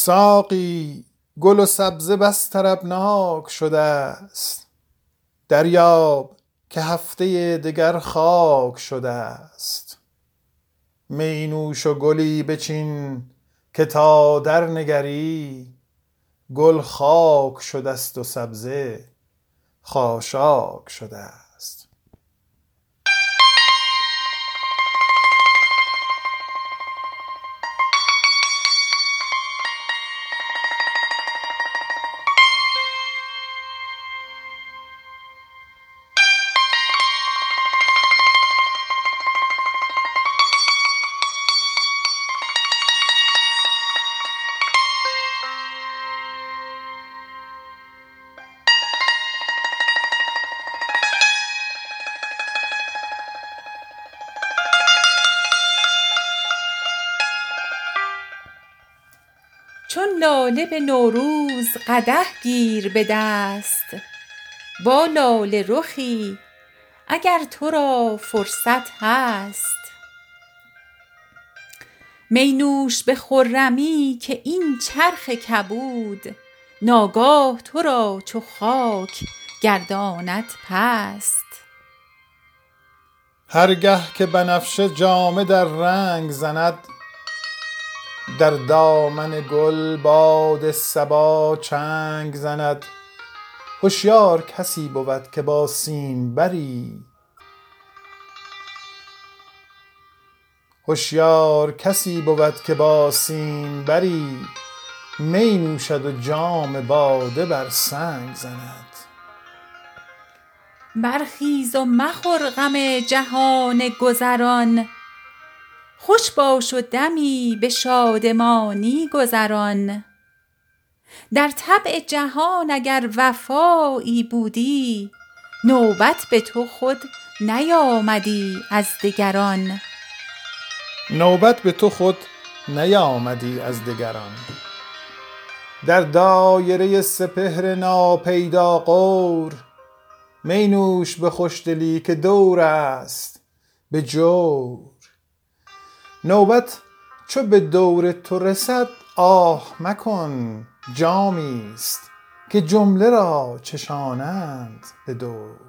ساقی گل و سبزه بس طربناک شده است. دریاب که هفته دگر خاک شده است. می نوش و گلی بچین که تا درنگری گل خاک شده ست و سبزه خاشاک شده است. چون لاله به نوروز قدح گیر به دست. با لاله رخی اگر تو را فرصت هست. می نوش به خرمی که این چرخ کبود ناگاه تو را چو خاک گرداند پست. هر گه که بنفشه جامه در رنگ زند در دامن گل باد صبا چنگ زند. هشیار کسی بود که با سیمبری می نوشد و جام باده بر سنگ زند. برخیز و مخور غم جهان گذران. خوش باش و دمی به شادمانی گذران. در طبع جهان اگر وفایی بودی نوبت به تو خود نیامدی از دگران. در دایره سپهر ناپیدا غور می نوش به خوشدلی که دور است به جور. نوبت چو به دور تو رسد آه مکن جامی ست که جمله را چشانند به دور.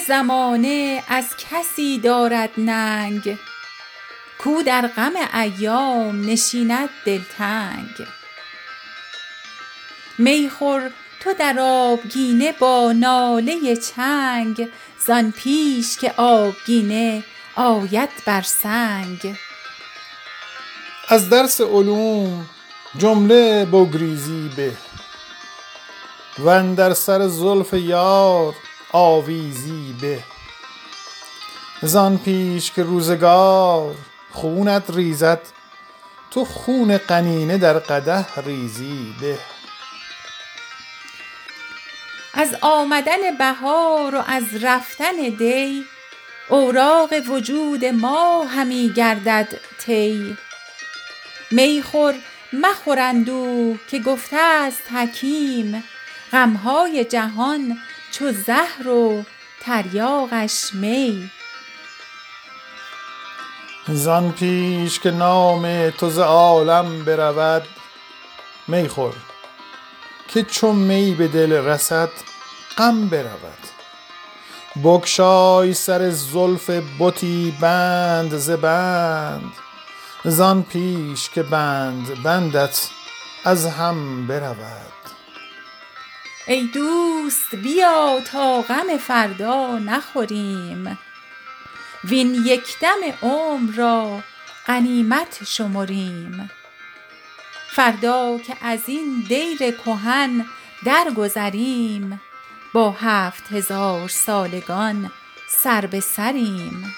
زمانه از کسی دارد ننگ. کو در غم ایام نشیند دلتنگ. می خور تو در آبگینه با ناله چنگ زان پیش که آبگینه آید بر سنگ. از درس علوم جمله بگریزی به واندر سر زلف یار آویزی به. زان پیش که روزگار خونت ریزد تو خون قنینه در قدح ریزی به. از آمدن بهار و از رفتن دی اوراق وجود ما همی گردد طی می خور مخور اندوه که گفته ست حکیم غم های جهان چو زهر و تریاقش می. زان پیش که نام تو ز عالم برود می خور که چون می به دل رسد غم برود. بگشای سر زلف بتی بند ز بند زان پیش که بند بندت از هم برود. ای دوست بیا تا غم فردا نخوریم. وین یک دم عمر را غنیمت شمریم. فردا که از این دیر کهن درگذریم با هفت هزار سالگان سر به سریم.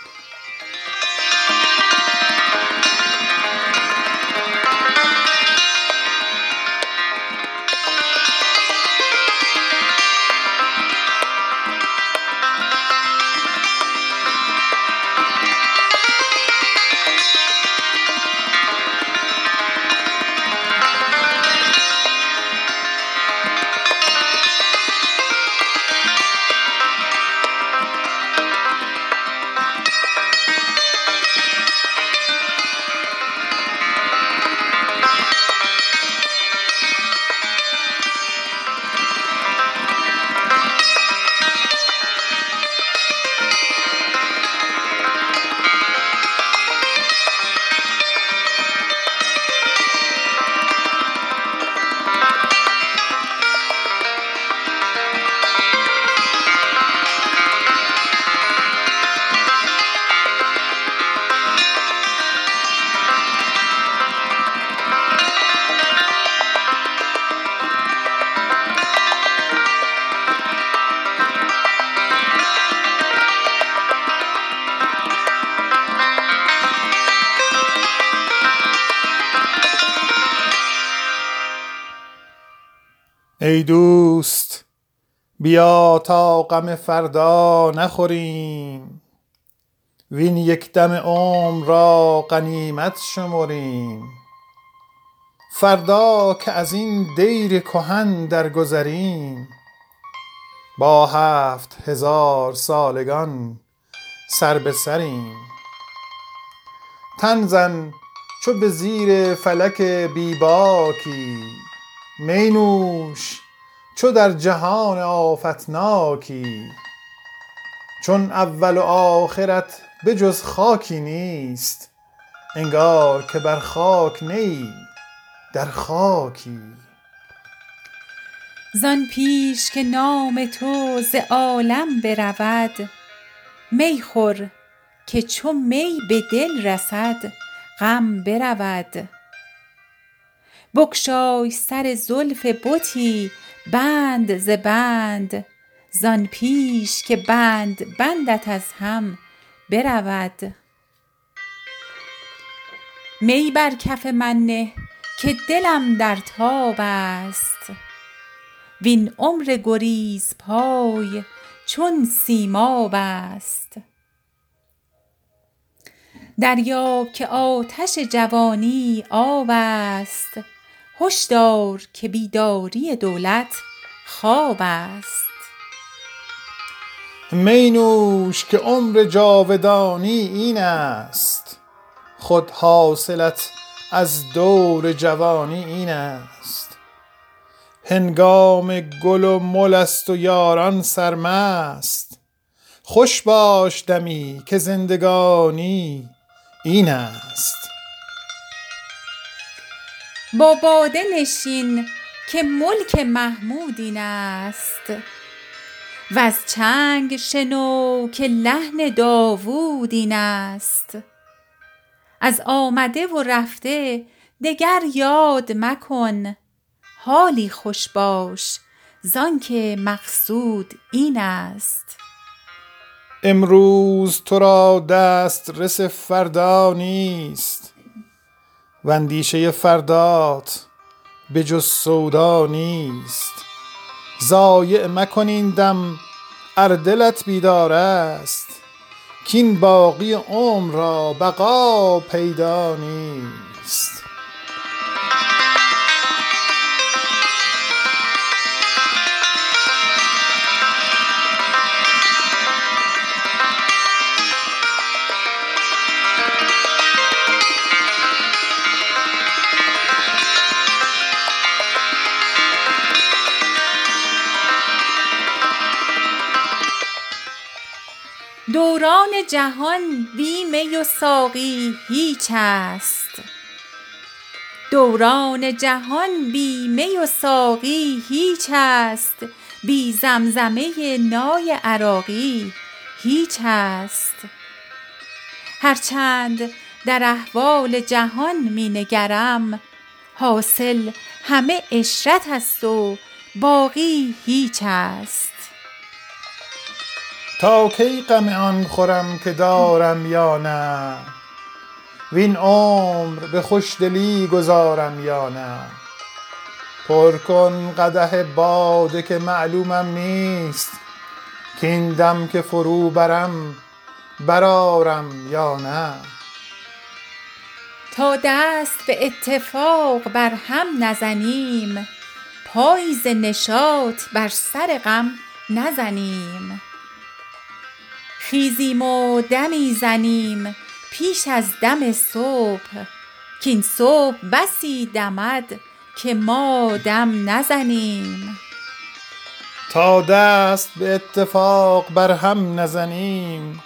ای دوست بیا تا غم فردا نخوریم. وین یک دم عمر را غنیمت شمریم. فردا که از این دیر کهن درگذریم. با هفت هزار سالگان سر به سریم. تن زن چو به زیر فلک بی باکی می نوش چو در جهان آفتناکی. چون اول و آخرت به جز خاکی نیست انگار که بر خاک نه ای در خاکی. زان پیش که نام تو ز عالم برود می خور که چو می به دل رسد غم برود. بگشای سر زلف بتی بند ز بند. زان پیش که بند بندت از هم برود. می بر کف من نه که دلم در تاب است. وین عمر گریزپای چون سیماب است. دریاب که آتش جوانی آب است. هش دار که بیداری دولت خواب است. می نوش که عمر جاودانی این است. خود حاصلت از دور جوانی این است. هنگام گل و مل است و یاران سرمست. خوش باش دمی که زندگانی این است. با باده نشین که ملک محمود این است. وز چنگ شنو که لحن داوود این است. از آمده و رفته دگر یاد مکن حالی خوش باش زانکه مقصود این است. امروز تو را دسترس فردا نیست. و اندیشه فردات به جز سودا نیست. ضایع مکن این دم ار دلت بیدار است. کاین باقی عمر را بقا پیدا نیست. دوران جهان بی می و ساقی هیچ است. دوران جهان بی می و ساقی هیچ است. بی زمزمه نای عراقی هیچ است. هرچند در احوال جهان می نگرم حاصل همه عشرت است و باقی هیچ است. تا کی غم آن خورم که دارم یا نه؟ وین عمر به خوشدلی گذارم یا نه؟ پر کن قدح باده که معلومم نیست کاین دم که فرو برم برآرم یا نه؟ تا دست به اتفاق بر هم نزنیم پایی ز نشاط بر سر غم نزنیم. خیزیم و دمی زنیم پیش از دم صبح. کاین صبح بسی دمد که ما دم نزنیم. تا دست به اتفاق بر هم نزنیم.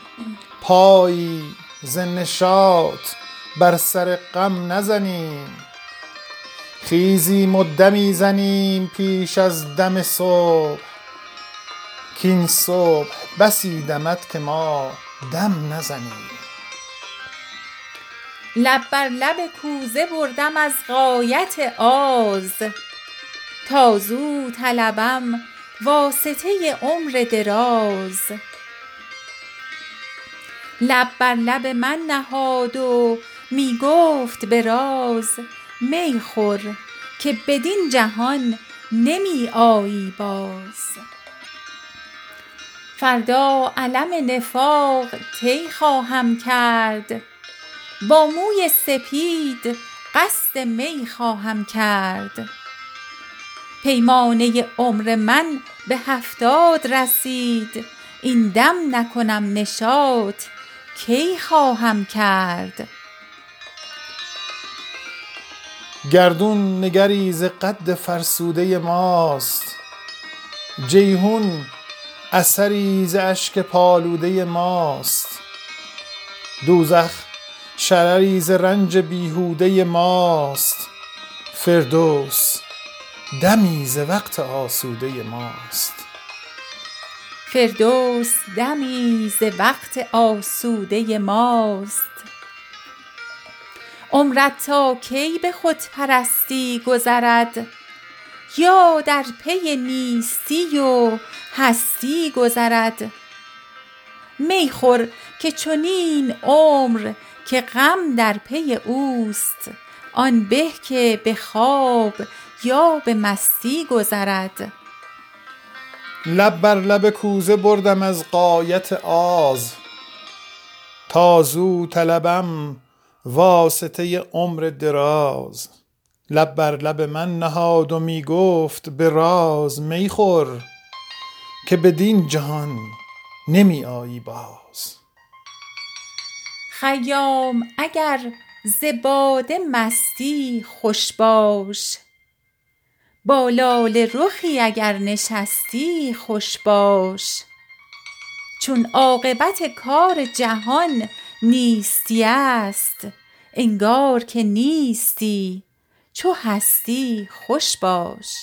پایی ز نشاط بر سر غم نزنیم. خیزیم و دمی زنیم پیش از دم صبح. کاین صبح بسی دمد که ما دم نزنیم. لب بر لب کوزه بردم از غایت آز. تا زو طلبم واسطه عمر دراز. لب بر لب من نهاد و می گفت به راز می خور که بدین جهان نمی آیی باز. فردا علم نفاق طی خواهم کرد. با موی سپید قصد می خواهم کرد. پیمانه عمر من به هفتاد رسید. این دم نکنم نشاط کی خواهم کرد؟ گردون نگری ز قد فرسوده ماست. جیحون اثری ز اشک پالوده ماست. دوزخ شرری ز رنج بیهوده ماست. فردوس دمی ز وقت آسوده ماست. فردوس دمی ز وقت آسوده ماست. عمرت تا کی به خودپرستی گذرد؟ یا در پی نیستی و هستی گذرد. می خور که چنین عمر که غم در پی اوست. آن به که به خواب یا به مستی گذرد. لب بر لب کوزه بردم از غایت آز. تا زو طلبم واسطه عمر دراز. لب بر لب من نهاد و می گفت به راز می خور که بدین جهان نمی آیی باز. خیام اگر ز باده مستی خوش باش. با لاله رخی اگر نشستی خوش باش. چون عاقبت کار جهان نیستی است انگار که نیستی چو هستی خوش باش.